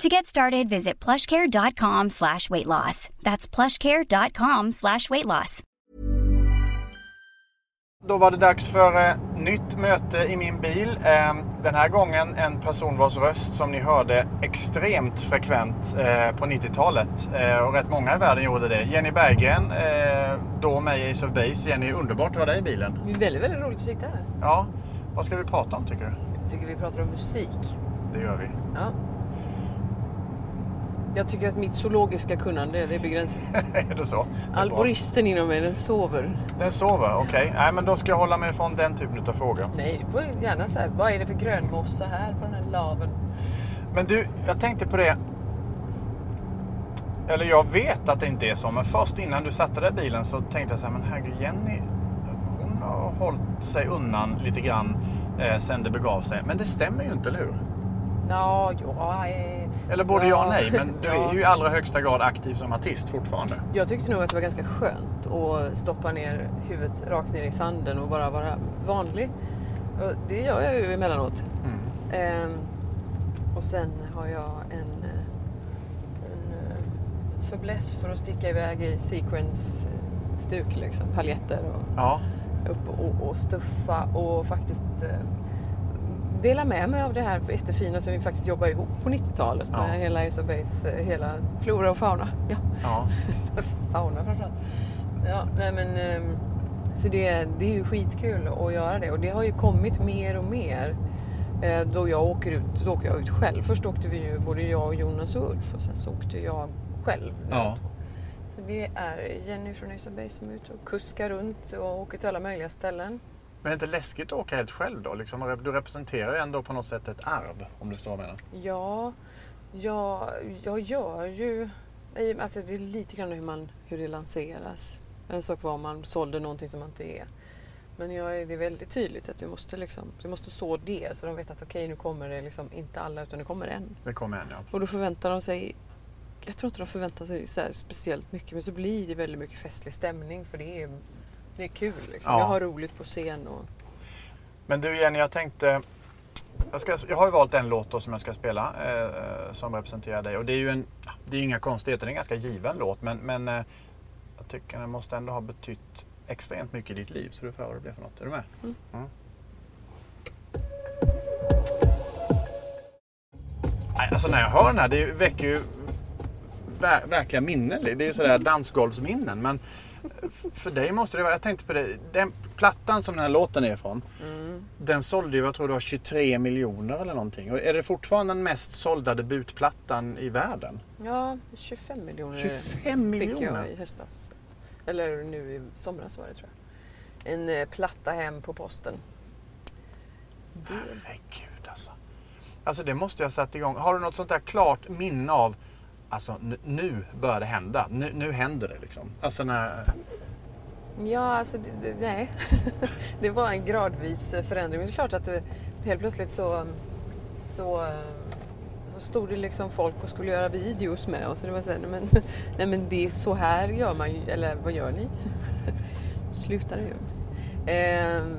To get started, visit plushcare.com slash weight loss. That's plushcare.com slash weight loss. Då var det dags för eh, nytt möte i min bil. Eh, den här gången en person vars röst som ni hörde extremt frekvent eh, på 90-talet. Eh, och rätt många i världen gjorde det. Jenny Berggren, eh, då med i Ace of Base. Jenny, underbart att ha dig i bilen. Det är väldigt, väldigt roligt att sitta här. Ja, vad ska vi prata om tycker du? Jag tycker vi pratar om musik. Det gör vi. Ja. Jag tycker att mitt zoologiska kunnande är begränsat. är det så? Alboristen inom mig, den sover. Den sover, okej. Nej, men då ska jag hålla mig från den typen av frågor. Nej, gärna så här, vad är det för grönmossa här på den här laven? Men du, jag tänkte på det. Eller jag vet att det inte är så, men först innan du satte dig i bilen så tänkte jag så här, men herregud, Jenny, hon har hållit sig undan lite grann eh, sen det begav sig. Men det stämmer ju inte, eller hur? Ja, ja, eh, Eller både ja och nej, men du är ju i allra högsta grad aktiv som artist fortfarande. Jag tyckte nog att det var ganska skönt att stoppa ner huvudet rakt ner i sanden och bara vara vanlig. Och det gör jag ju emellanåt. Ehm, och sen har jag en, en eh, fäbless för att sticka iväg i sequence-stuk, liksom, paljetter och Ja, upp och, och stuffa och faktiskt eh, dela med mig av det här jättefina som vi faktiskt jobbar ihop på 90-talet Ja. med hela Ace of Base, eh, hela flora och fauna. Ja, ja. fauna framförallt. Ja, nej men ehm, så det, det är ju skitkul att göra det och det har ju kommit mer och mer. Eh, Då jag åker ut, då åker jag ut själv. Först åkte vi ju både jag och Jonas och Ulf och sen så åkte jag själv. Ja. Så det är Jenny från Ace of Base som är ute och kuskar runt och åker till alla möjliga ställen. Men är det inte läskigt att åka helt själv då? Liksom, du representerar ju ändå på något sätt ett arv, om du står med det. Ja, jag, jag gör ju... Alltså det är lite grann hur, man, hur det lanseras. En sak var om man sålde någonting som man inte är. Men jag, det är väldigt tydligt att du måste, liksom, du måste så det så de vet att okej nu kommer det liksom inte alla utan det kommer en. Det kommer en, ja. Och då förväntar de sig jag tror inte de förväntar sig så speciellt mycket men så blir det väldigt mycket festlig stämning för det är, det är kul. Liksom. Ja. Jag har roligt på scen. Och, Men du Jenny, jag tänkte... Jag, ska, jag har ju valt en låt då som jag ska spela eh, som representerar dig. Och det är ju en, det är inga konstigheter, det är en ganska given låt. Men, men eh, jag tycker den måste ändå ha betytt extremt mycket i ditt liv. Så du får höra vad det blir för något. Är du med? Mm. Nej, Alltså när jag hör den här, det väcker ju ver- verkliga minnen. Det är ju sådär dansgolvsminnen. Men för dig måste det vara, jag tänkte på det, den plattan som den här låten är ifrån. Den sålde ju, jag tror det var 23 miljoner eller någonting. Och är det fortfarande den mest sålda debutplattan i världen? ja, 25 miljoner 25 miljoner? fick jag i höstas. Eller nu i somras var det tror jag. En eh, platta hem på posten. Det, Herregud alltså. Alltså det måste jag ha satt igång. Har du något sånt där klart minne av Alltså nu börjar det hända. Nu, nu händer det liksom. Alltså när... ja, alltså nej. det var en gradvis eh, förändring. Men det är klart att det, helt plötsligt så, så, eh, så stod det liksom folk och skulle göra videos med oss. Och det var så här, nej men, nej men det är så här gör man ju. Eller vad gör ni? Sluta nu. Ehm,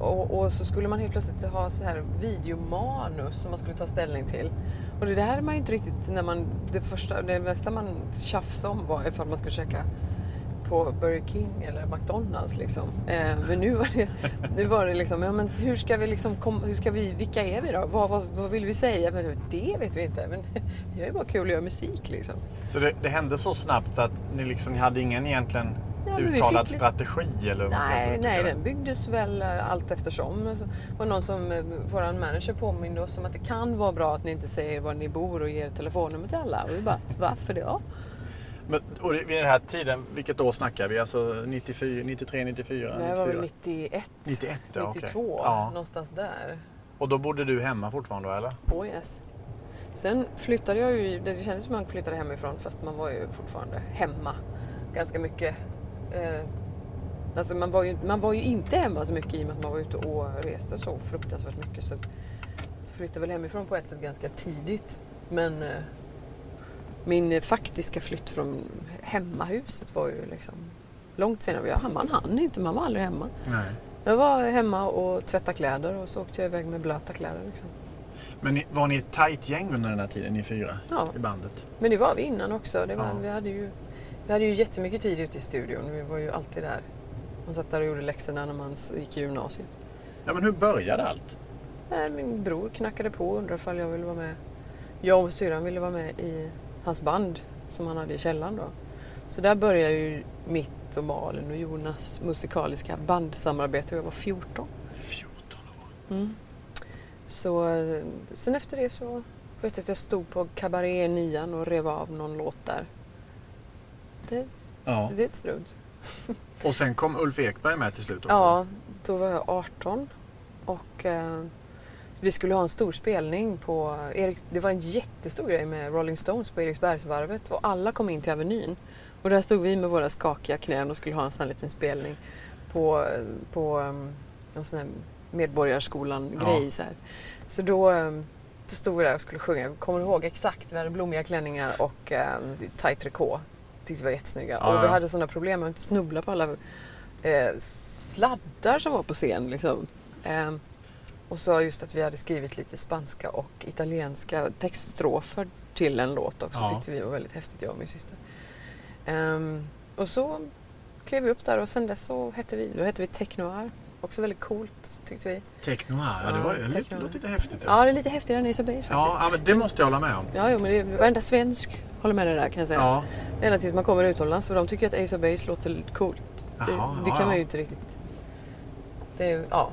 och, och så skulle man helt plötsligt ha så här videomanus som man skulle ta ställning till. Och det där är man ju inte riktigt när man... Det, första, det mesta man tjafsade om var ifall man skulle käka på Burger King eller McDonalds liksom. Eh, men nu var det, nu var det liksom, ja men hur ska vi liksom, kom, hur ska vi, vilka är vi då? Vad, vad, vad vill vi säga? Men det vet vi inte. Men det är ju bara kul att göra musik liksom. Så det, det hände så snabbt så att ni liksom ni hade ingen egentligen Ja, uttalad fick strategi eller vad ska man Nej, uttrycka nej, det? den byggdes väl eh, allt eftersom. Det var någon som, eh, våran manager påminde oss om att det kan vara bra att ni inte säger var ni bor och ger telefonnummer till alla. Och vi bara, varför det? Ja. Men, och det- vid den här tiden, vilket år snackar vi? Alltså 94, 93, 94, Det här var väl 94? 91, 91 ja, okej. 92, Ja. någonstans där. Och då bodde du hemma fortfarande eller? Oh yes. Sen flyttade jag ju, det kändes som att man flyttade hemifrån fast man var ju fortfarande hemma ganska mycket. Eh, alltså man, var ju, man var ju inte hemma så mycket i och med att man var ute och reste så fruktansvärt mycket. Så, så flyttade väl hemifrån på ett sätt ganska tidigt. Men eh, min faktiska flytt från hemmahuset var ju liksom långt senare. Jag, man hann inte, man var aldrig hemma. Nej. Jag var hemma och tvättade kläder och så åkte jag iväg med blöta kläder. Liksom. Men var ni ett tajt gäng under den här tiden, ni fyra Ja. i bandet? Men det var vi innan också. Det var, Ja. vi, hade ju, vi hade ju jättemycket tid ute i studion. Vi var ju alltid där. Man satt där och gjorde läxorna när man gick i gymnasiet. Ja, men hur började allt? Min bror knackade på och undrade ifall jag ville vara med. Jag och syrran ville vara med i hans band som han hade i källaren då. Så där började ju mitt och Malin och Jonas musikaliska bandsamarbete. Jag var 14. 14 år. Mm. Så eh, sen efter det så vet jag att jag stod på Cabaret nian och rev av någon låt där. Det, Ja. det är inte dumt. Och sen kom Ulf Ekberg med till slut också? Ja, då var jag 18 och eh, vi skulle ha en stor spelning på Erik, det var en jättestor grej med Rolling Stones på Eriksbergsvarvet och alla kom in till Avenyn. Och där stod vi med våra skakiga knän och skulle ha en sån här liten spelning på, på um, en sån här Medborgarskolan-grej. Ja. Så, här. så då, um, då stod vi där och skulle sjunga. Jag kommer ihåg exakt, vi hade blommiga klänningar och um, tajt trikå. Tyckte vi var jättesnygga. Ja, och vi hade sådana problem med att snubbla på alla eh, sladdar som var på scen. Liksom. Ehm, och så just att vi hade skrivit lite spanska och italienska textstrofer till en låt också. Ja. tyckte vi var väldigt häftigt, jag och min syster. Ehm, och så klev vi upp där och sen dess så hette vi, då hette vi Technoir. Också väldigt coolt tyckte vi. Technoir, ja det var Ja, lite, låter lite häftigt. Ja, det är lite häftigare än Ace of Base faktiskt. Ja, men det måste jag hålla med om. Ja, jo, men det, varenda svensk håller med det där kan jag säga. Ja, Ända tills man kommer utomlands för de tycker att Ace of Base låter coolt. Det, Jaha, det ja, kan man ju inte riktigt... Det, är- ja.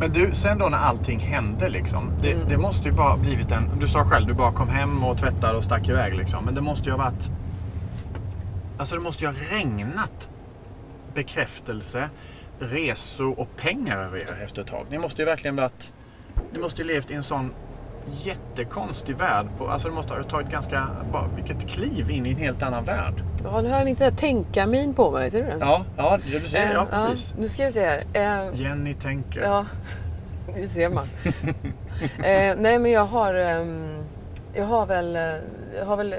Men du, sen då när allting hände liksom. Det, Mm. det måste ju bara blivit en... Du sa själv, du bara kom hem och tvättade och stack iväg liksom. Men det måste ju ha varit... Alltså det måste ju ha regnat bekräftelse, resor och pengar över er efter ett tag. Ni måste ju verkligen varit... Ni måste ju levt i en sån jättekonstig värld. På, alltså det måste ha tagit ganska... Bara, vilket kliv in i en helt annan värld. ja, nu har jag här tänkarmin på mig, ser du den? Ja, ja, du ser, Eh, ja precis. nu ska vi se här. Eh, Jenny tänker. Ja, det ser man. eh, nej men jag har, ehm, jag har väl, jag har väl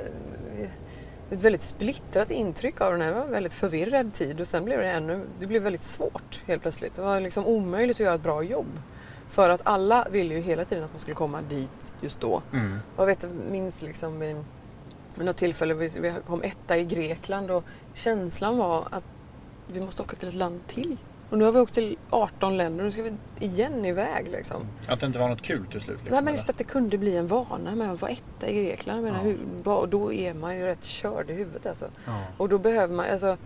ett väldigt splittrat intryck av den här. Det var en väldigt förvirrad tid och sen blev det ännu, det blev väldigt svårt helt plötsligt. Det var liksom omöjligt att göra ett bra jobb. För att alla ville ju hela tiden att man skulle komma dit just då. Mm. Jag vet, minns liksom vid något tillfälle, vi vi kom etta i Grekland och känslan var att vi måste åka till ett land till. Och nu har vi åkt till 18 länder och nu ska vi igen iväg liksom. Att det inte var något kul till slut. Liksom, Nej, men eller? just att det kunde bli en vana med att vara etta i Grekland. Jag menar, Ja. hur, då är man ju rätt körd i huvudet alltså. Ja. Och då behöver man, alltså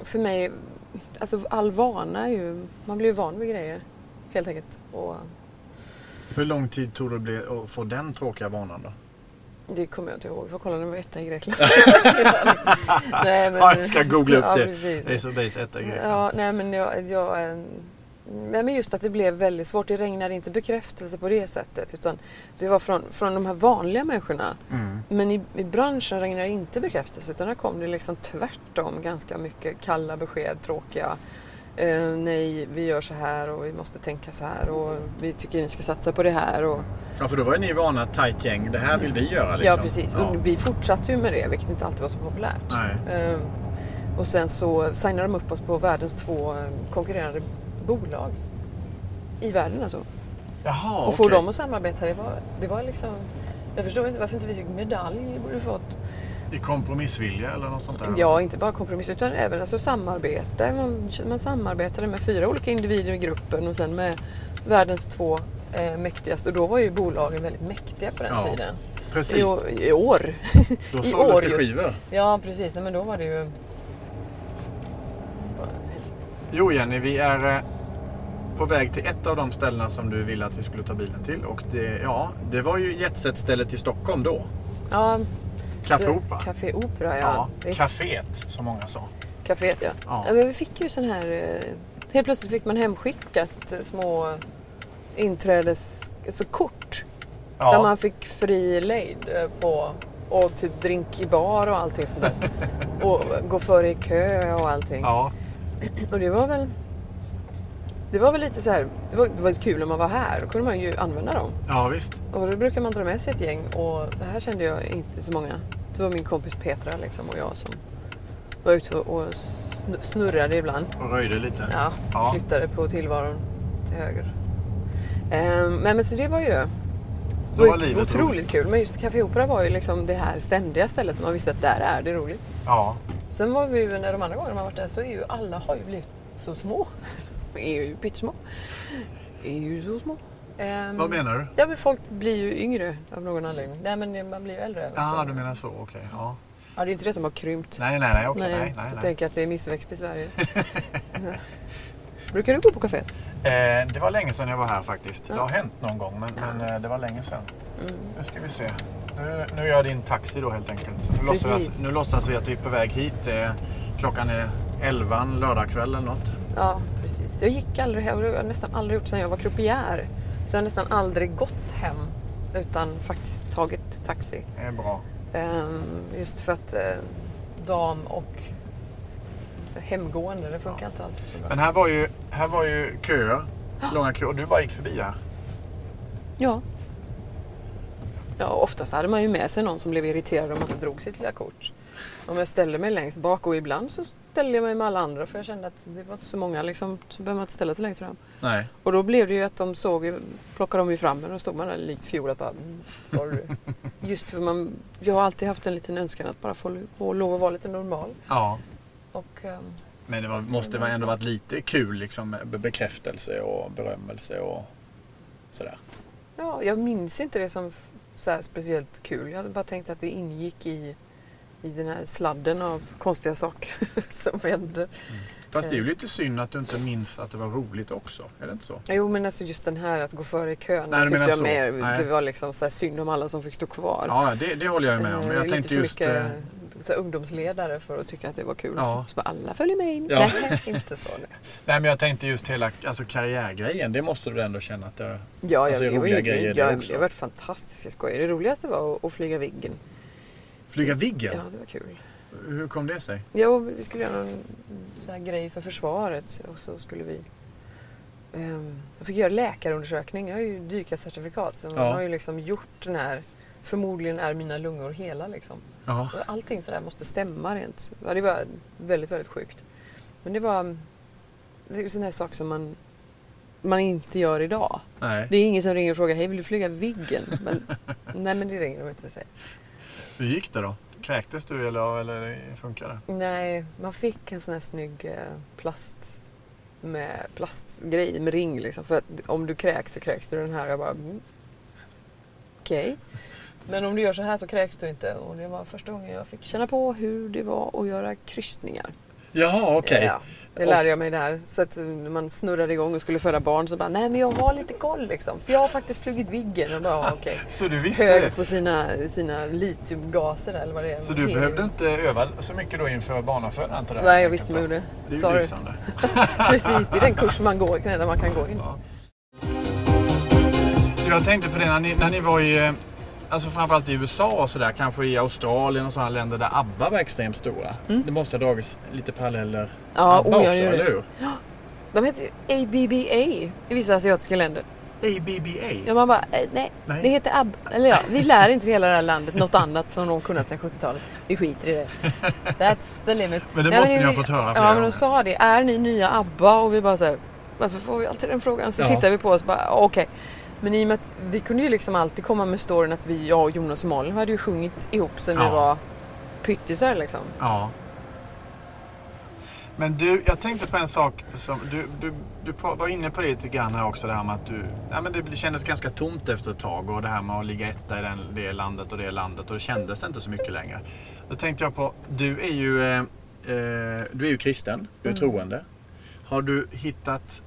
för mig, alltså all vana är ju, man blir ju van vid grejer helt enkelt. Och Hur lång tid tog det att få den tråkiga vanan då? Det kommer jag inte ihåg, vi får kolla var etta i Grekland. Nej, men, Ja, jag ska googla upp ja, det. Precis. Of Base etta i Grekland. Ja, nej men jag, jag eh, nej, men just att det blev väldigt svårt. Det regnade inte bekräftelse på det sättet utan det var från, från de här vanliga människorna. Mm. Men i, i branschen regnade det inte bekräftelse utan där kom det liksom tvärtom ganska mycket kalla besked, tråkiga. Eh, nej, vi gör så här och vi måste tänka så här och vi tycker ni ska satsa på det här. Och, Ja, för då var ju ni vana ett tajt gäng. Det här vill vi göra liksom. Ja, precis. Ja. Och vi fortsatte ju med det, vilket inte alltid var så populärt. Eh, och sen så signade de upp oss på världens två eh, konkurrerande bolag. I världen alltså. Jaha, och få okej. dem att samarbeta, det var, det var liksom... Jag förstår inte varför inte vi fick medalj. Vi borde fått. I kompromissvilja eller något sånt där? Ja, inte bara kompromiss utan även alltså samarbete. Man, man samarbetade med fyra olika individer i gruppen och sen med världens två eh, mäktigaste. Och då var ju bolagen väldigt mäktiga på den Ja, tiden. Precis. I, I år. Då i såldes det skivor. Ja, precis. Nej, men då var det ju... Jo Jenny, vi är eh, på väg till ett av de ställena som du ville att vi skulle ta bilen till. Och det, ja, det var ju jetset-stället i Stockholm då. Ja, Café Opera. Café Opera, ja. Ja, caféet som många sa. Caféet, ja. Ja. men vi fick ju sån här... eh, Helt plötsligt fick man hemskickat eh, små inträdes... Alltså kort. Där Ja, man fick fri lejd eh, på och typ drink i bar och allting sånt där. Och gå före i kö och allting. Ja. Och det var väl... Det var väl lite så här, det var, det var kul när man var här. Då kunde man ju använda dem. ja, visst. Och då brukar man dra med sig ett gäng och det här kände jag inte så många. Det var min kompis Petra liksom och jag som var ute och sn- snurrade ibland. Och röjde lite. Ja, Ja. flyttade på tillvaron till höger. Ehm, men, men så det var ju det var var livet otroligt kul. Men just Café Opera var ju liksom det här ständiga stället. Man visste att där är det roligt. Ja. Sen var vi ju, när de andra gångerna man varit där så är ju alla har ju blivit så små. Är ju pyttesmå. Är ju så små. Ehm, Vad menar du? Ja men folk blir ju yngre av någon anledning. Nej men man blir ju äldre. Ja, så. du menar så. Okej. Ja. Ja det är inte det att de har krympt. Nej, nej, nej. Okej. nej, Nej, nej, jag nej. tänker att det är missväxt i Sverige. Brukar du gå på café? Eh, det var länge sedan jag var här faktiskt. Det Ja. har hänt någon gång, men, men eh, det var länge sedan. Mm. Nu ska vi se. Nu, nu är jag din taxi då helt enkelt. Nu låtsas, nu låtsas vi att vi är på väg hit. Eh, klockan är 11 en lördagkväll eller något. Ja, precis. Jag gick aldrig hem. Det har jag nästan aldrig gjort sedan jag var croupier. Så jag har nästan aldrig gått hem utan faktiskt tagit taxi. Det är bra. Ehm, just för att eh, dam och hemgående, det funkar inte alltid så bra. Men här var ju, här var ju köer. Långa köer. Och du bara gick förbi här. Ja. Ja, oftast hade man ju med sig någon som blev irriterad om man inte drog sitt lilla kort. Om jag ställde mig längst bak och ibland så ställde jag mig med alla andra för jag kände att det var inte så många liksom, så behöver man inte ställa sig längst fram. Nej. Och då blev det ju att de såg, ju- plockade de ju fram en och då stod man där likt fiolat bara, mm, sorry. Just för man, jag har alltid haft en liten önskan att bara få, få lov att vara lite normal. Ja. Och, ehm, Men det var, måste väl ändå varit lite kul liksom med bekräftelse och berömmelse och sådär. ja, jag minns inte det som f- så här speciellt kul. Jag hade bara tänkt att det ingick i, i den här sladden av konstiga saker som händer. Fast det är ju lite synd att du inte minns att det var roligt också. Är det inte så? Jo men alltså just den här att gå före i kön Nej, tyckte jag mer, Nej. det var liksom så här synd om alla som fick stå kvar. Ja, det, det håller jag med om. Men Eh, jag lite tänkte för just... mycket eh, så här, ungdomsledare för att tycka att det var kul. Ja. Så bara, alla följer med in. Ja. Nej, inte så. Nej. Nej, men jag tänkte just hela alltså, karriärgrejen. Det måste du ändå känna att det... Ja, Alltså, jag, roliga grejer det jag, också. Det har varit fantastiska skoj. Det roligaste var att, att flyga Viggen. Flyga Viggen? Ja, det var kul. Hur kom det sig? Ja, vi skulle göra här grej för försvaret och så skulle vi ehm, jag fick göra läkarundersökning. Jag har ju dykarcertifikat så man Ja. har ju liksom gjort den här Förmodligen är mina lungor hela liksom. Ja. Och Allting sådär måste stämma rent. Ja, det var väldigt, väldigt sjukt. Men det var det är sån här sak som man, man inte gör idag. Nej. Det är ingen som ringer och frågar, hej vill du flyga Viggen? Men, nej men det ringer de inte och säger. Hur gick det då? Kräktes du eller, eller funkade det? Nej, man fick en sån här snygg eh, plast med plastgrej med ring liksom. För att om du kräks så kräks du den här. Jag bara, mm. okej. Men om du gör så här så kräks du inte. Och det var första gången jag fick känna på hur det var att göra kryssningar. Jaha, okej. Ja, det lärde jag mig där. Så att man snurrade igång och skulle föda barn så bara, nej men jag har lite koll liksom. För jag har faktiskt flugit Viggen. Och bara, okej. Så du visste det? Hög på sina, sina litiumgaser eller vad det är. Så du behövde inte öva så mycket då inför antar jag? Nej, jag visste jag gjorde. Det är ju lysande. Precis, det är den kurs man går, där man kan gå in. Ja. Jag tänkte på det när ni, när ni var i, eh, alltså framförallt i USA och sådär, kanske i Australien och sådana länder där ABBA var extremt stora. Det måste ha dragits lite paralleller Mm. Ja, ABBA oh, också, det. eller hur? De heter ju ABBA i vissa asiatiska länder. ABBA? Ja, man bara, eh, nej, Nej. det heter ABBA. Eller ja, vi lär inte hela det här landet något annat som de kunnat sedan 70-talet. Vi skiter i det. That's the limit. Men det måste ni ha fått höra Ja, flera men gånger. de sa det. Är ni nya ABBA? Och vi bara så här, varför får vi alltid den frågan? Så Ja. tittar vi på oss och bara, okej. Men i och med att vi kunde ju liksom alltid komma med storyn att vi, jag och Jonas och Malin hade ju sjungit ihop sen vi Ja. var pyttisar liksom. Ja. Men du, jag tänkte på en sak som du, du, du var inne på det lite grann här också. Det här med att du, ja, men det kändes ganska tomt efter ett tag och det här med att ligga etta i den, det landet och det landet och det kändes inte så mycket längre. Då tänkte jag på, du är ju, eh, eh, du är ju kristen, du är Mm. troende. Har du hittat,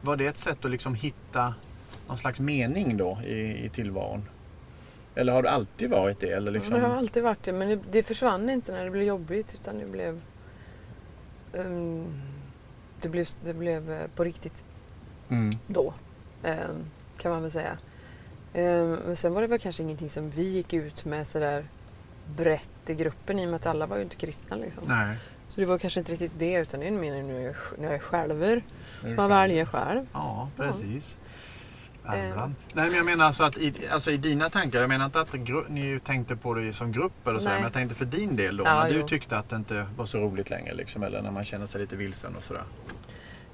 var det ett sätt att liksom hitta någon slags mening då i, i tillvaron? Eller har du alltid varit det? Eller liksom... Det har alltid varit det, men det, det försvann inte när det blev jobbigt utan det blev... ehm, det, blev det blev eh, på riktigt Mm. då, ehm, kan man väl säga. Ehm, men sen var det väl kanske ingenting som vi gick ut med sådär brett i gruppen i och med att alla var ju inte kristna. Liksom. Nej. Så det var kanske inte riktigt det utan det är mer nu jag, när jag är själver. Man väljer själv. Ja, precis. Värmland. Eh. Nej, men jag menar alltså att i, alltså i dina tankar, jag menar inte att ni tänkte på det som grupp eller så, Nej. men jag tänkte för din del då, Ja, när du jo. tyckte att det inte var så roligt längre liksom, eller när man känner sig lite vilsen och sådär.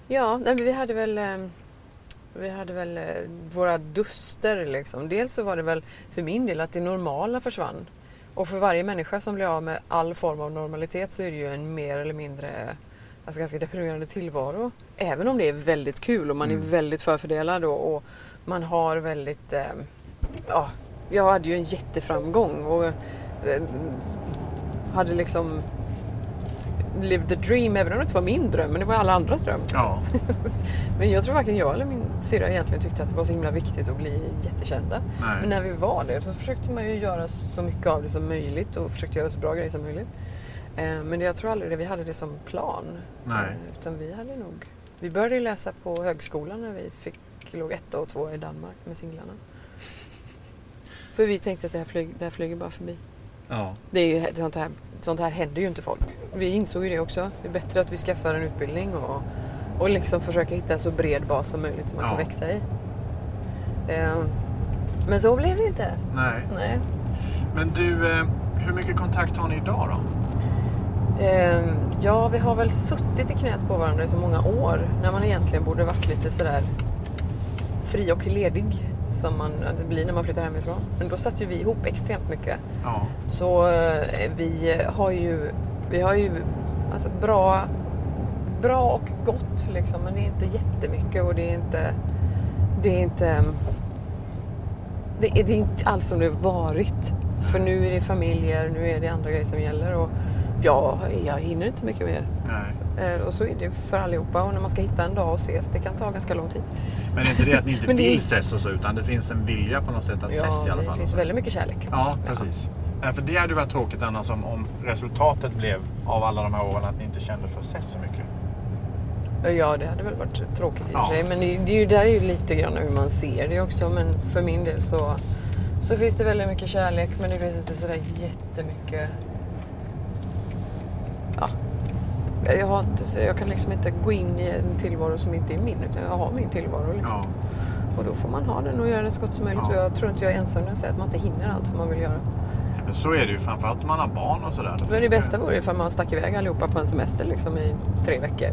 Ja, nej, vi hade väl eh, vi hade väl eh, våra duster liksom. Dels så var det väl för min del att det normala försvann. Och för varje människa som blir av med all form av normalitet så är det ju en mer eller mindre alltså ganska deprimerande tillvaro. Även om det är väldigt kul och man Mm. är väldigt förfördelad och, och man har väldigt... Eh, ja, jag hade ju en jätteframgång och eh, hade liksom lived the dream även om det inte var min dröm men det var alla andras dröm. Ja, Men jag tror varken jag eller min syrra egentligen tyckte att det var så himla viktigt att bli jättekända. Men nej. när vi var det så försökte man ju göra så mycket av det som möjligt och försökte göra så bra grejer som möjligt. Eh, Men jag tror aldrig det, vi hade det som plan. Nej. Eh, Utan vi hade nog... Vi började läsa på högskolan när vi fick, låg etta och två i Danmark med singlarna. För vi tänkte att det här, flyg, det här flyger bara förbi. Ja. Det är sånt, här, sånt här händer ju inte folk. Vi insåg ju det också. Det är bättre att vi skaffar en utbildning och, och liksom försöker hitta en så bred bas som möjligt som man Ja. kan växa i. Eh, men så blev det inte. Nej. Nej. Men du, eh, hur mycket kontakt har ni idag då? Eh, ja, vi har väl suttit i knät på varandra i så många år när man egentligen borde varit lite sådär fri och ledig som man det blir när man flyttar hemifrån. Men då satt ju vi ihop extremt mycket. Ja. Så eh, vi har ju, vi har ju alltså bra, bra och gott liksom, men det är inte jättemycket och det är inte, det är inte, det är, det är inte alls som det varit. För nu är det familjer, nu är det andra grejer som gäller och ja, jag hinner inte mycket mer. Nej. Eh, Och så är det för allihopa och när man ska hitta en dag och ses, det kan ta ganska lång tid. Men det är inte det att ni inte det- vill ses och så, utan det finns en vilja på något sätt att ses i alla det fall? finns väldigt mycket kärlek. Ja, precis. Ja. För det hade varit tråkigt annars om, om resultatet blev av alla de här åren att ni inte kände för att ses så mycket. Ja, det hade väl varit tråkigt i och Ja. för sig. Men det, det är ju, där är ju lite grann hur man ser det också. Men för min del så, så finns det väldigt mycket kärlek. Men det finns inte sådär jättemycket... Ja. Jag, har inte, jag kan liksom inte gå in i en tillvaro som inte är min. Utan jag har min tillvaro. Liksom. Ja. Och då får man ha den och göra det så gott som möjligt. Ja. Och jag tror inte jag är ensam när jag säger att man inte hinner allt som man vill göra. Men så är det ju framförallt om man har barn och sådär. Men det bästa vore ifall man stack iväg allihopa på en semester liksom, i tre veckor.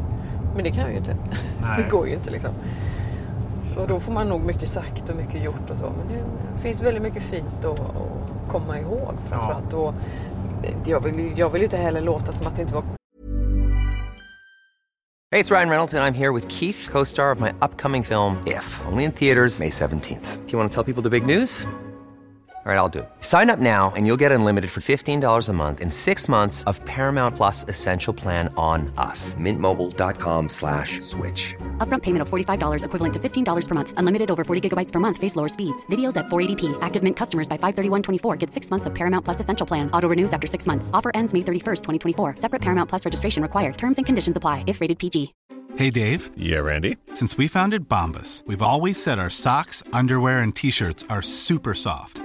Men det kan jag ju inte. Nej. Det går ju inte liksom. Och då får man nog mycket sagt och mycket gjort och så. Men det finns väldigt mycket fint att, att komma ihåg framförallt. Och jag vill, ju- jag vill inte heller låta som att det inte var Hej, det är Ryan Reynolds, och jag är här med Keith, co star of my upcoming film, If, only in theaters, May 17th. Do you want to tell people the big news? All right, I'll do it. Sign up now and you'll get unlimited for $15 a month in six months of Paramount Plus Essential Plan on us. Mintmobile.com slash switch. Upfront payment of $45 equivalent to $15 per month. Unlimited over 40 gigabytes per month. Face lower speeds. Videos at 480p. Active Mint customers by 531.24 get six months of Paramount Plus Essential Plan. Auto renews after six months. Offer ends May 31st, 2024. Separate Paramount Plus registration required. Terms and conditions apply if rated PG. Hey, Dave. Yeah, Randy. Since we founded Bombus, we've always said our socks, underwear, and t shirts are super soft.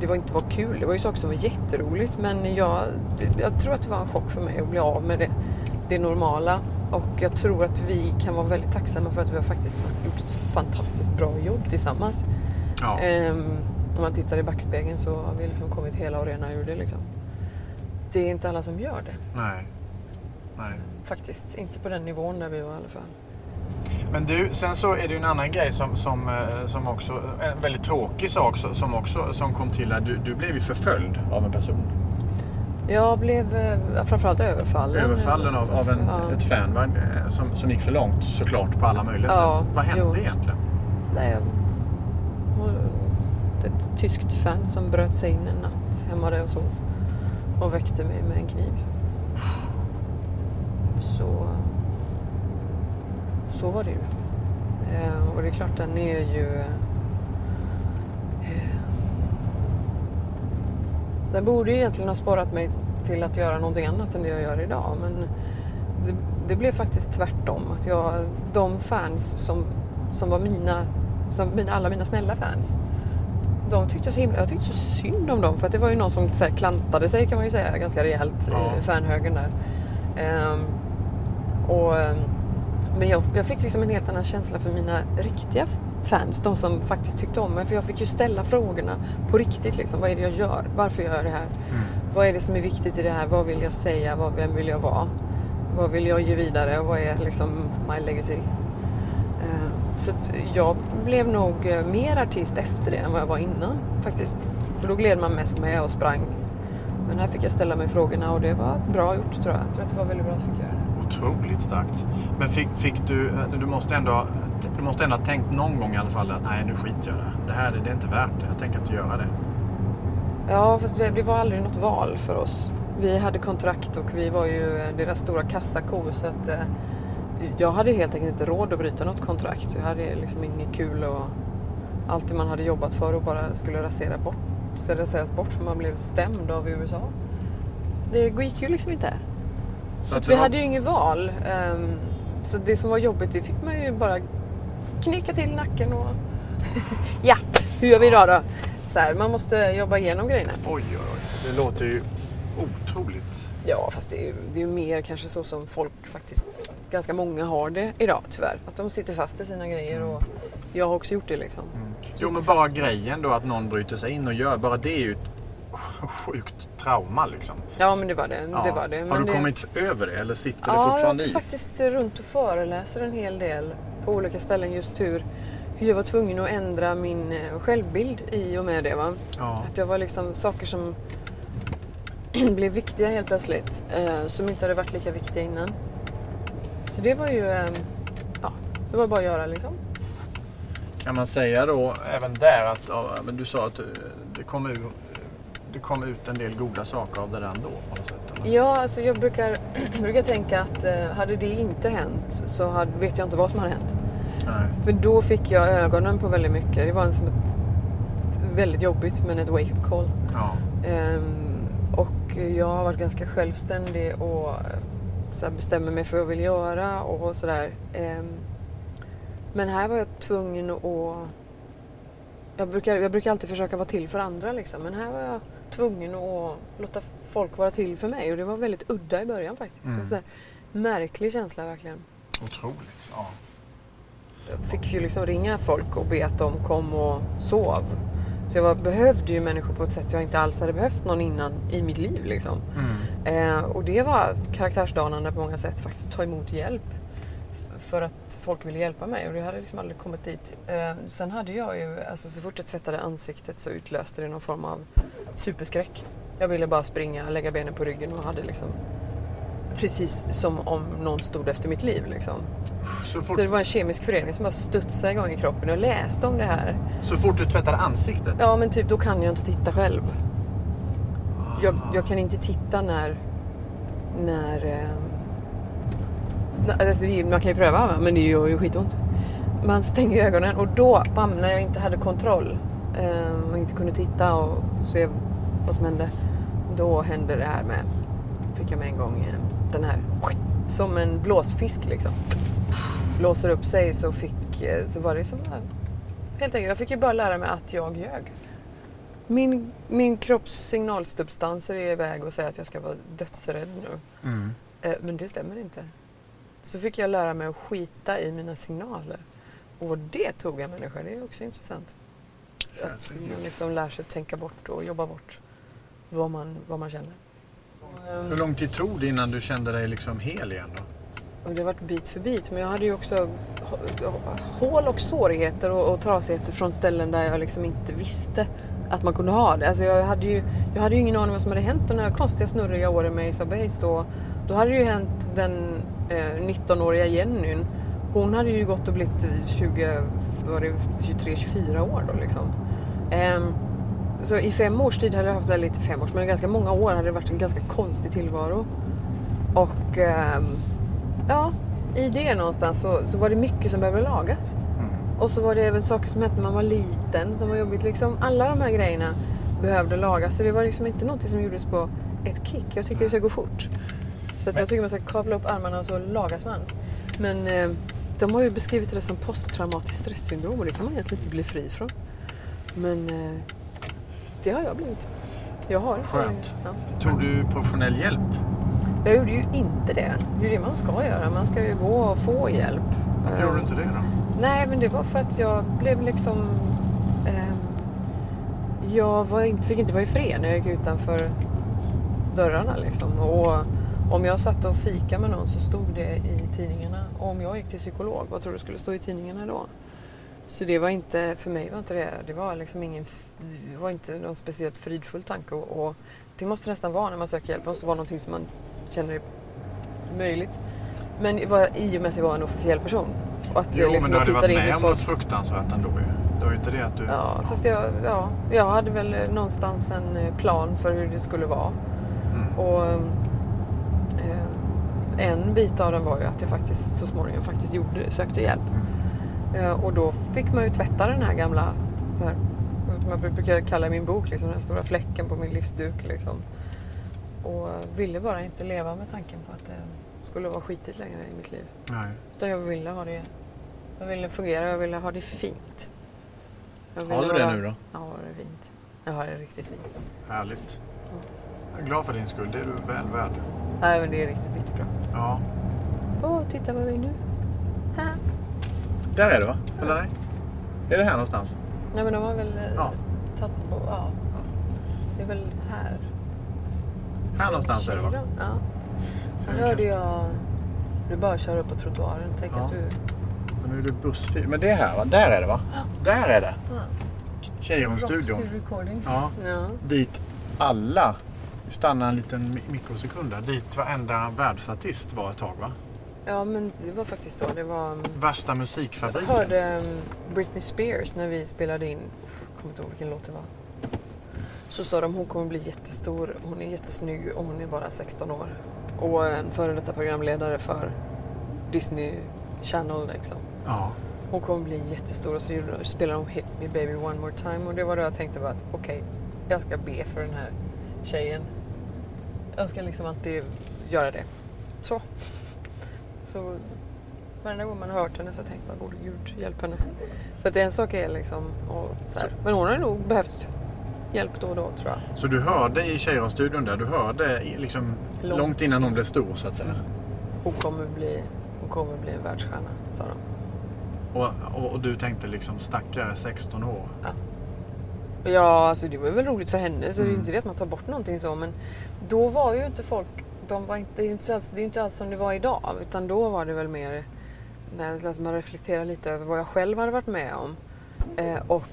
Det var inte var kul. Det var ju saker som var jätteroligt. Men jag, jag tror att det var en chock för mig att bli av med det, det normala. Och jag tror att vi kan vara väldigt tacksamma för att vi har faktiskt gjort ett fantastiskt bra jobb tillsammans. Ja. Ehm, om man tittar i backspegeln så har vi liksom kommit hela och rena ur det. Liksom. Det är inte alla som gör det. Nej. Nej. Faktiskt inte på den nivån där vi var i alla fall. Men du, sen så är det ju en annan grej som, som, eh, som också, en väldigt tråkig sak som också som kom till att du, du blev ju förföljd av en person. Jag blev eh, framförallt överfallen. Överfallen av, av en, Ja. ett fan va? Eh, som, som gick för långt såklart på alla möjliga Ja, sätt. Vad hände jo. egentligen? Nej, ett tyskt fan som bröt sig in en natt hemma där jag sov och väckte mig med en kniv. Så så var det ju. Eh, och det är klart, den är ju... Eh, den borde ju egentligen ha sporrat mig till att göra någonting annat än det jag gör idag. Men det, det blev faktiskt tvärtom. Att jag, de fans som, som var mina, som mina, alla mina snälla fans. De tyckte jag, så himla, jag tyckte så synd om dem för att det var ju någon som så här, klantade sig kan man ju säga ganska rejält Ja. i fanhögen där. Ehm, och, ehm, men jag, jag fick liksom en helt annan känsla för mina riktiga fans. De som faktiskt tyckte om mig. För jag fick ju ställa frågorna på riktigt. Liksom. Vad är det jag gör? Varför gör jag det här? Vad är det som är viktigt i det här? Vad vill jag säga? Vad, vem vill jag vara? Vad vill jag ge vidare? Och vad är liksom my legacy? Eh, Så att jag blev nog eh, mer artist efter det än vad jag var innan faktiskt. För då gled man mest med och sprang. Men här fick jag ställa mig frågorna och det var bra gjort tror jag. Jag tror att det var väldigt bra att jag fick göra det. Otroligt starkt. Men fick, fick du, eh, du måste ändå, ha- du måste ändå ha tänkt någon gång i alla fall att nej nu skiter jag i det. Det här det är inte värt det. Jag tänker inte göra det. Ja, fast det det var aldrig något val för oss. Vi hade kontrakt och vi var ju eh, deras stora kassako så att eh, jag hade helt enkelt inte råd att bryta något kontrakt. Jag hade liksom inget kul och allt det man hade jobbat för och bara skulle rasera bort, raseras bort för man blev stämd av USA. Det gick ju liksom inte. Så det vi var- hade ju inget val. Ehm, Så det som var jobbigt det fick man ju bara knycka till nacken och ja, hur gör vi idag då? Så här, man måste jobba igenom grejerna. Oj, oj, oj. Det låter ju otroligt. Ja, fast det är, ju, det är ju mer kanske så som folk faktiskt, ganska många har det idag tyvärr. Att de sitter fast i sina grejer och jag har också gjort det liksom. Jo, men bara grejen då att någon bryter sig in och gör, bara det är ju ett sjukt trauma liksom. Ja, men det var det. Ja. det, var det. Har Men du det... kommit över det eller sitter det Ja, jag fortfarande i? faktiskt runt och föreläser en hel del på olika ställen just hur, hur jag var tvungen att ändra min eh, självbild i och med det. Va? Ja. Att jag var liksom saker som blev viktiga helt plötsligt eh, som inte hade varit lika viktiga innan. Så det var ju, eh, ja, det var bara att göra liksom. Kan man säga då även där att, ja, men du sa att eh, det kom, ur, det kom ut en del goda saker av det där ändå på något sätt? Eller? Ja, alltså jag brukar, brukar tänka att eh, hade det inte hänt så hade, vet jag inte vad som hade hänt. Nej. För då fick jag ögonen på väldigt mycket. Det var en som ett, ett väldigt jobbigt men ett wake-up call. Ja. Ehm, och jag har varit ganska självständig och eh, så bestämmer mig för vad jag vill göra och sådär. Ehm, men här var jag tvungen att... Jag brukar, jag brukar alltid försöka vara till för andra liksom. Men här var jag tvungen att låta folk vara till för mig. Och det var väldigt udda i början faktiskt. Var så här, märklig känsla verkligen. Otroligt. Ja. Jag fick ju liksom ringa folk och be att de kom och sov. Så jag var, behövde ju människor på ett sätt jag inte alls hade behövt någon innan i mitt liv. Liksom. Eh, och det var karaktärsdanande på många sätt faktiskt att ta emot hjälp. För att folk ville hjälpa mig och det hade liksom aldrig kommit dit. Eh, sen hade jag ju, alltså så fort jag tvättade ansiktet så utlöste det någon form av superskräck. Jag ville bara springa, lägga benen på ryggen och hade liksom precis som om någon stod efter mitt liv liksom. Så, fort, Så det var en kemisk förening som bara studsade igång i kroppen. Jag läste om det här. så fort du tvättade ansiktet? Ja men typ då kan jag inte titta själv. Jag, jag kan inte titta när... när eh, när- alltså, man kan ju pröva va? men det gör ju skitont. Man stänger ögonen och då, bam, när jag inte hade kontroll eh, och inte kunde titta och se vad som hände. Då hände det här med, fick jag med en gång eh, den här, som en blåsfisk liksom. Blåser upp sig så fick, eh, så var det som, helt enkelt, jag fick ju bara lära mig att jag ljög. Min, min kropps signalsubstanser är iväg och säger att jag ska vara dödsrädd nu. Mm. Men det stämmer inte. Så fick jag lära mig att skita i mina signaler. Och det tog en människa, det är också intressant. Att man liksom lär sig att tänka bort och jobba bort vad man, vad man känner. Hur lång tid tog det innan du kände dig liksom hel igen då? Och det har varit bit för bit. Men jag hade ju också hål och svårigheter och, och trasigheter från ställen där jag liksom inte visste att man kunde ha det. Alltså jag, hade ju, jag hade ju ingen aning vad som hade hänt de här konstiga snurriga åren med Isa Base då. Då hade det ju hänt den 19-åriga Jennyn. Hon hade ju gått och blivit 20, var det 23-24 år då liksom. Ehm, så i fem års tid hade jag haft, eller inte fem års, men ganska många år hade det varit en ganska konstig tillvaro. Och ehm, ja, i det någonstans så, så var det mycket som behövde lagas. Och så var det även saker som hände när man var liten som var jobbigt. Liksom, alla de här grejerna behövde lagas. Så det var liksom inte något som gjordes på ett kick. Jag tycker det ska gå fort. Så jag tycker man ska kavla upp armarna och så lagas man. Men eh, de har ju beskrivit det som posttraumatiskt stresssyndrom och det kan man egentligen inte bli fri från. Men eh, det har jag blivit. Jag har. Skönt. Ja. Tog du professionell hjälp? Jag gjorde ju inte det. Det är det man ska göra. Man ska ju gå och få hjälp. Varför gjorde du inte det då? Nej, men det var för att jag blev liksom... ehm, jag var inte, fick inte vara i fred när jag gick utanför dörrarna. Liksom. Och om jag satt och fika med någon så stod det i tidningarna. Och om jag gick till psykolog, vad tror du skulle stå i tidningarna då? Så det var inte, för mig var inte det, det var liksom ingen, det var inte någon speciellt fridfull tanke. Och, och det måste nästan vara när man söker hjälp, det måste vara någonting som man känner är möjligt. Men var, i och med att jag var en officiell person. Och att Jo, jag men du hade varit med om något folks- fruktansvärt ändå ju. Det var ju inte det att du... Ja, fast jag, ja, jag hade väl någonstans en eh, plan för hur det skulle vara. Mm. Och eh, en bit av den var ju att jag faktiskt så småningom faktiskt gjorde, sökte hjälp. Eh, och då fick man ju tvätta den här gamla, den här, som jag brukar kalla min bok, liksom, den här stora fläcken på min livsduk. Liksom. Och ville bara inte leva med tanken på att det skulle vara skitigt längre i mitt liv. Nej. Utan jag ville ha det, jag ville fungera, jag ville ha det fint. Har du det vara- nu då? Ja, det är fint. Jag har det riktigt fint. Härligt. Jag är glad för din skull. Det är du väl värd. Nej, men det är riktigt, riktigt bra. Ja. Åh, titta vad vi är nu. Här. Där är det va? Eller nej? Är det här någonstans? Nej, men de har väl eh, Ja. tagit på... Ja. Det är väl här. Här någonstans är det va? Ja. Så Sen jag hörde jag... Du bara kör upp på trottoaren. Tänk Ja. att du... Men nu är det bussfil. Men det är här va? Där är det va? Där är det. Roxy Recordings. Ja. ja. Dit alla stannar en liten mi- mikrosekund där. Dit varenda världsartist var ett tag va? Ja, men det var faktiskt så. Det var... um, Värsta Jag musikfabriken. hörde um, Britney Spears när vi spelade in. Jag kommer inte ihåg vilken låt det var. Så sa de hon kommer bli jättestor, hon är jättesnygg och hon är bara 16 år. Och en före detta programledare för Disney Channel liksom. Ja. Hon kommer bli jättestor och så spelade hon Hit Me Baby One More Time och det var då jag tänkte bara att okej, jag ska be för den här tjejen. Jag ska liksom alltid göra det. Så. Så varenda gång man har hört henne så tänker man gode gud, hjälp henne. För att en sak är liksom, så här. men hon har nog behövt hjälp då och då tror jag. Så du hörde i Cheiron-studion där, du hörde liksom långt. Långt. innan hon blev stor så att säga. Hon kommer bli, hon kommer bli en världsstjärna, sa de. Och, och, och du tänkte liksom stackare 16 år. Ja, alltså det var väl roligt för henne så det är ju Mm. inte det att man tar bort någonting så men då var ju inte folk, de var inte, det är inte alls, det är inte alls som det var idag utan då var det väl mer att man reflekterar lite över vad jag själv hade varit med om eh, och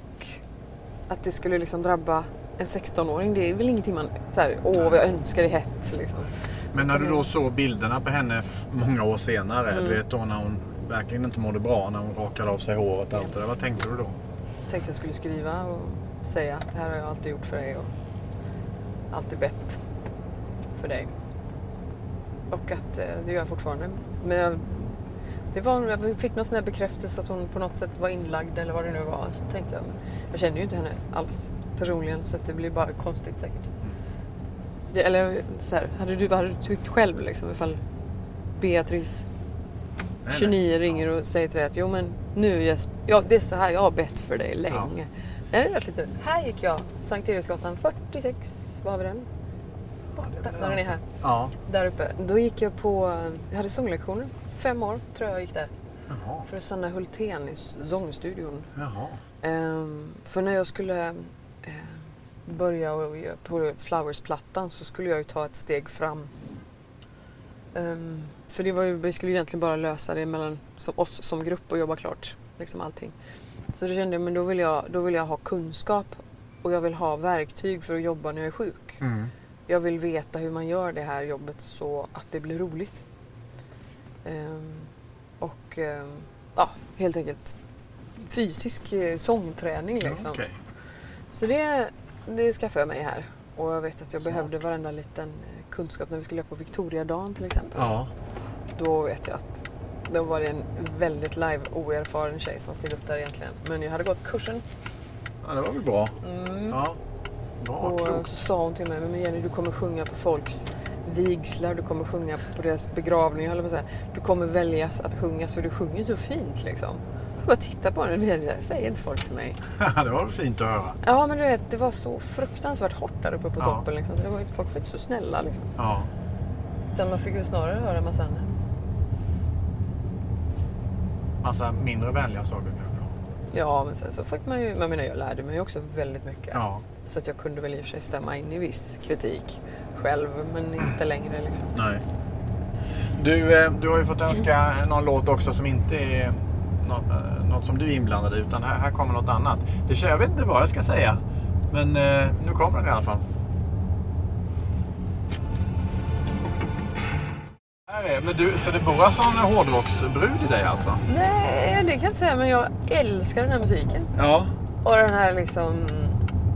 att det skulle liksom drabba en 16-åring det är väl ingenting man så här, åh vad jag önskar det hett liksom. Men när du då såg bilderna på henne många år senare, Mm. du vet då när hon verkligen inte mådde bra, när hon rakade av sig håret och allt det där. Vad tänkte du då? Tänkte jag skulle skriva och säga att det här har jag alltid gjort för dig och alltid bett för dig. Och att eh, det gör jag fortfarande. Men jag, det var, jag fick någon sån här bekräftelse att hon på något sätt var inlagd eller vad det nu var. Så tänkte jag, men jag känner ju inte henne alls personligen så det blir bara konstigt säkert. Det, eller så här, hade du, hade du tyckt själv liksom ifall Beatrice Nej, 29 ringer och säger till dig att jo men nu Jesper, ja det är så här jag har bett för dig länge. Det är rätt lite. Här gick jag, Sankt Eriksgatan 46, var har vi den? Borta, där den är här. Ja. Där uppe. Då gick jag på, jag hade sånglektioner. Fem år tror jag jag gick där. Jaha. För Sanna Hultén i sångstudion. Jaha. Ehm, för när jag skulle eh, börja och på Flowers-plattan så skulle jag ju ta ett steg fram. Ehm, för det var ju, vi skulle ju egentligen bara lösa det mellan som, oss som grupp och jobba klart. Liksom allting. Så då kände jag, men då vill jag, då vill jag ha kunskap och jag vill ha verktyg för att jobba när jag är sjuk. Mm. Jag vill veta hur man gör det här jobbet så att det blir roligt. Ehm, och ehm, ja, helt enkelt fysisk eh, sångträning Ja, liksom. Okej. Så det, det skaffade jag mig här. Och jag vet att jag Smart. behövde varenda liten eh, kunskap när vi skulle göra på Victoriadagen till exempel. Ja. Då vet jag att Då var det en väldigt live oerfaren tjej som stod upp där egentligen. Men jag hade gått kursen Ja, det var väl bra. Ja. Bra, och klokt. så sa hon till mig, men Jenny du kommer sjunga på folks vigslar, du kommer sjunga på deras begravningar, eller vad säga. Du kommer väljas att sjunga så du sjunger så fint liksom. Jag bara titta på henne, det där säger inte folk till mig. det var väl fint att höra. Ja men du vet, det var så fruktansvärt hårt där uppe på Ja. toppen liksom. Så det var, inte- folk var inte så snälla liksom. Ja. Utan man fick väl snarare höra en massa annat. Massa mindre vänliga saker kanske. Ja men sen så fick man ju, jag menar jag lärde mig också väldigt mycket. Ja. Så att jag kunde väl i och för sig stämma in i viss kritik själv, men inte längre liksom. Nej. Du, eh, du har ju fått önska någon låt också som inte är något, eh, något som du är inblandad i. Utan här, här kommer något annat. Det, jag vet inte vad jag ska säga. Men eh, nu kommer den i alla fall. Men du, så det bor alltså en hårdrocksbrud i dig alltså? Nej, det kan jag inte säga, men jag älskar den här musiken. Ja. Och den här liksom...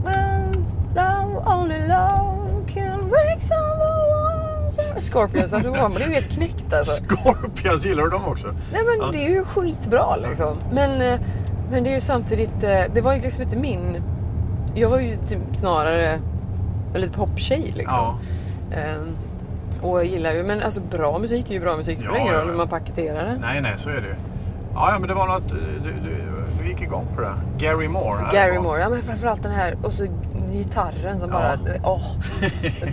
Well, love, only love can break the walls. Scorpions, alltså, man blir ju helt knäckt alltså. Scorpions, gillar du dem också? Nej men det är ju skitbra liksom. Men, eh, men det är ju samtidigt, eh, det var ju liksom inte min... Jag var ju typ snarare en lite poptjej liksom. Ja. Ehm, och jag gillar ju, men alltså bra musik är ju bra musik. Det spelar ingen roll hur man paketerar den. Nej, nej, så är det ju. Ja, ja, men det var något... Du, du, du gick igång på det. Gary Moore. Gary Moore, ja men framförallt den här och så gitarren som bara, åh,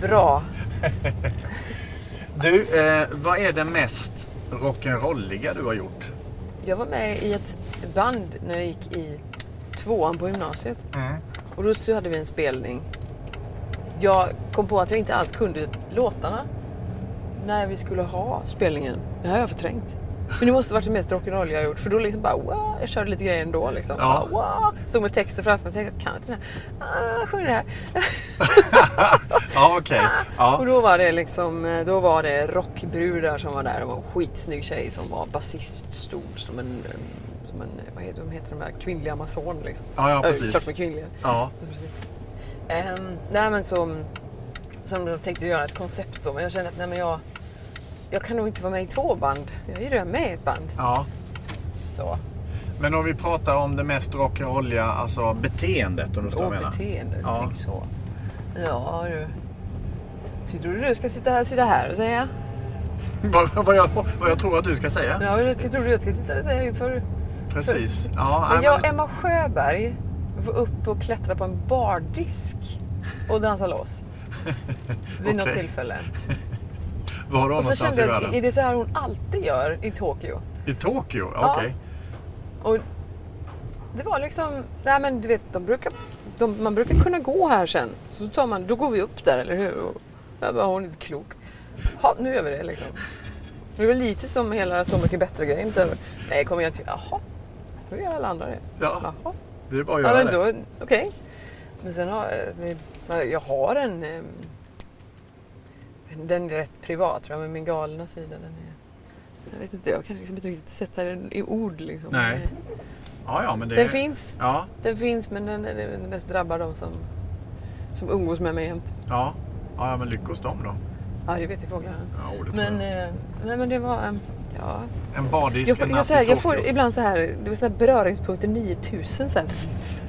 bra. Du, eh, vad är det mest rock'n'rolliga du har gjort? Jag var med i ett band när jag gick i tvåan på gymnasiet. Och då så hade vi en spelning. Jag kom på att jag inte alls kunde låtarna när vi skulle ha spelningen. Det här har jag förträngt. Men det måste varit det mest rock'n'roll jag har gjort. För då liksom bara wow, jag körde lite grejer ändå liksom. Ja. Bara, wow. Stod med texter framför mig och tänkte, jag kan inte den här. Ah, sjung det här. Ja, okej. Och Ja. då var det liksom, då var det rockbrudar som var där. Det var en skitsnygg tjej som var basist, stod som en, som en vad heter, de heter de här kvinnliga amazon liksom. Ja, ja, precis. Klart med kvinnliga. ja. Um, nej men så, som de tänkte göra ett koncept då. Men jag kände att nej men jag, jag kan nog inte vara med i två band. Jag är ju redan med i ett band. ja. Så. Men om vi pratar om det mest rock'n'rolliga, alltså beteendet om du förstår vad jag menar. beteende, du Ja. så. Ja du. Tycker du du ska sitta här, sitta här och säga? Vad, vad, jag, vad jag tror att du ska säga. Ja, eller tror du jag ska sitta och säga inför? Precis. Ja, Men jag och Emma Sjöberg var upp och klättra på en bardisk och dansa loss. Vid något Okej. tillfälle. Var då Och så kände jag, att är det så här hon alltid gör i Tokyo? I Tokyo? Ja. Okej. Och det var liksom, nej men du vet, de brukar, de, man brukar kunna gå här sen. Så tar man, då går vi upp där, eller hur? Och jag bara, hon är inte klok. Ja, nu gör vi det liksom. Det var lite som hela Så mycket bättre-grejen. Så, nej, kommer jag till, jaha, hur gör alla andra det? Ja, Jaha. det är bara att Ja, göra men det. då, okej. Men sen har jag, det- jag har en, den är rätt privat tror jag, men min galna sida den är, jag vet inte, jag kan liksom inte riktigt sätta den i ord liksom. Nej. Ja, ja, men det... Den finns, Ja, den finns men den, den mest drabbar de som, som umgås med mig jämt. ja. Ja, men lycka hos dem då. Ja, det vet jag fåglarna. Ja, det Men, eh, nej, men det var, em, ja. En bardisk Jag, en jag, så här, jag får ibland så här, det var så här beröringspunkter 9000 så här,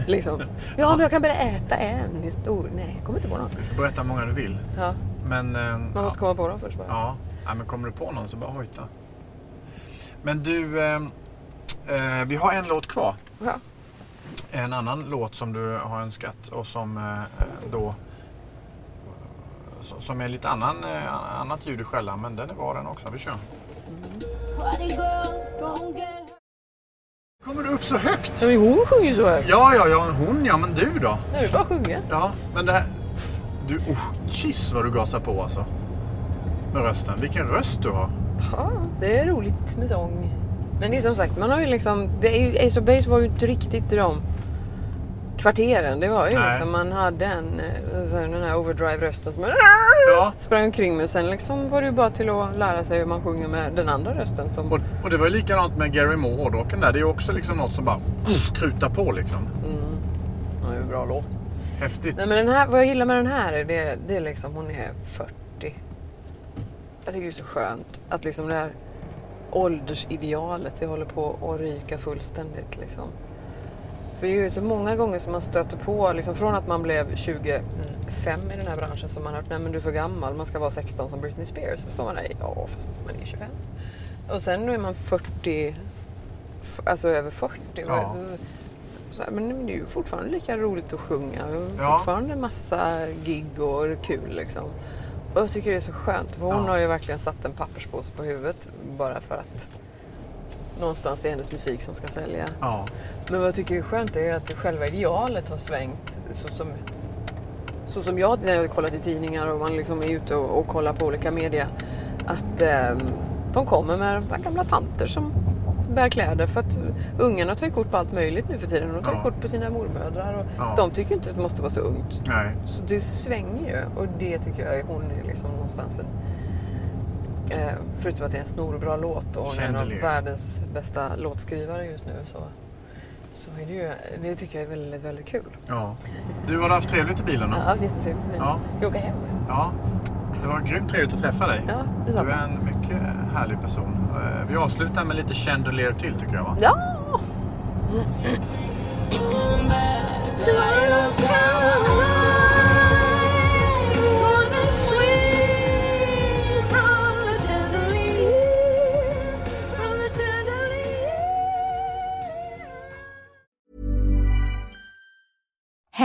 liksom. Ja, men jag kan bara äta en historia. Nej, jag kommer inte på någon. Du får berätta hur många du vill. Ja, Men... eh, man ja. måste komma på dem först bara. Ja, ja men kommer du på någon så bara hojta. Men du, eh, eh, vi har en låt kvar. Ja. En annan låt som du har önskat och som eh, då som är lite annan, eh, annat ljud i skällan men den är bra den också. Vi kör. Kommer du upp så högt? Ja, men hon sjunger ju så högt. Ja, ja, ja, hon ja, men du då? Jag vill bara sjunga. Ja, men det här... Du, oh, kiss vad du gasar på alltså. Med rösten. Vilken röst du har. Ja, det är roligt med sång. Men det är som sagt, man har ju liksom... Det Ace of Base var ju inte riktigt i de kvarteren. Det var ju Nej. liksom, man hade en, eh, den här overdrive-rösten som Ja. sprang omkring med. Sen liksom var det ju bara till att lära sig hur man sjunger med den andra rösten. Som, Och, och det var ju likadant med Gary Moore, hårdrocken där. Det är ju också liksom något som bara krutar på liksom. ja, det är en bra låt. Häftigt. Nej, men den här, vad jag gillar med den här är det, det är liksom, hon är 40. Jag tycker det är så skönt att liksom det här åldersidealet, det håller på att ryka fullständigt liksom. För det är ju så många gånger som man stöter på, liksom från att man blev 25 i den här branschen som man har hört, nej men du är för gammal, man ska vara 16 som Britney Spears. Så står man där, ja fast man är 25. Och sen nu är man 40, f- alltså över 40. Ja. Så här, men det är ju fortfarande lika roligt att sjunga. Ja. Fortfarande massa gig och kul liksom. Och jag tycker det är så skönt. Hon Ja. har ju verkligen satt en papperspåse på huvudet bara för att någonstans det är hennes musik som ska sälja. Ja. Men vad jag tycker är skönt är att själva idealet har svängt så som, så som jag när jag kollat i tidningar och man liksom är ute och, och kollar på olika media. Att eh, de kommer med de gamla tanter som bär kläder för att ungarna tar ju kort på allt möjligt nu för tiden. De tar Ja. kort på sina mormödrar och Ja. de tycker inte att det måste vara så ungt. Nej. Så det svänger ju och det tycker jag hon är liksom någonstans en, eh, Förutom att det är en snorbra låt och hon är en av världens bästa låtskrivare just nu så, så är det ju, det tycker jag är väldigt, väldigt kul. Ja. Du, har haft trevligt i bilen då? Ja, jättetrevligt. Ja. Jag åker hem. Ja. Det var grymt trevligt att träffa dig. Ja, Du är en mycket härlig person. Eh, Vi avslutar med lite chandelier till tycker jag va? Ja!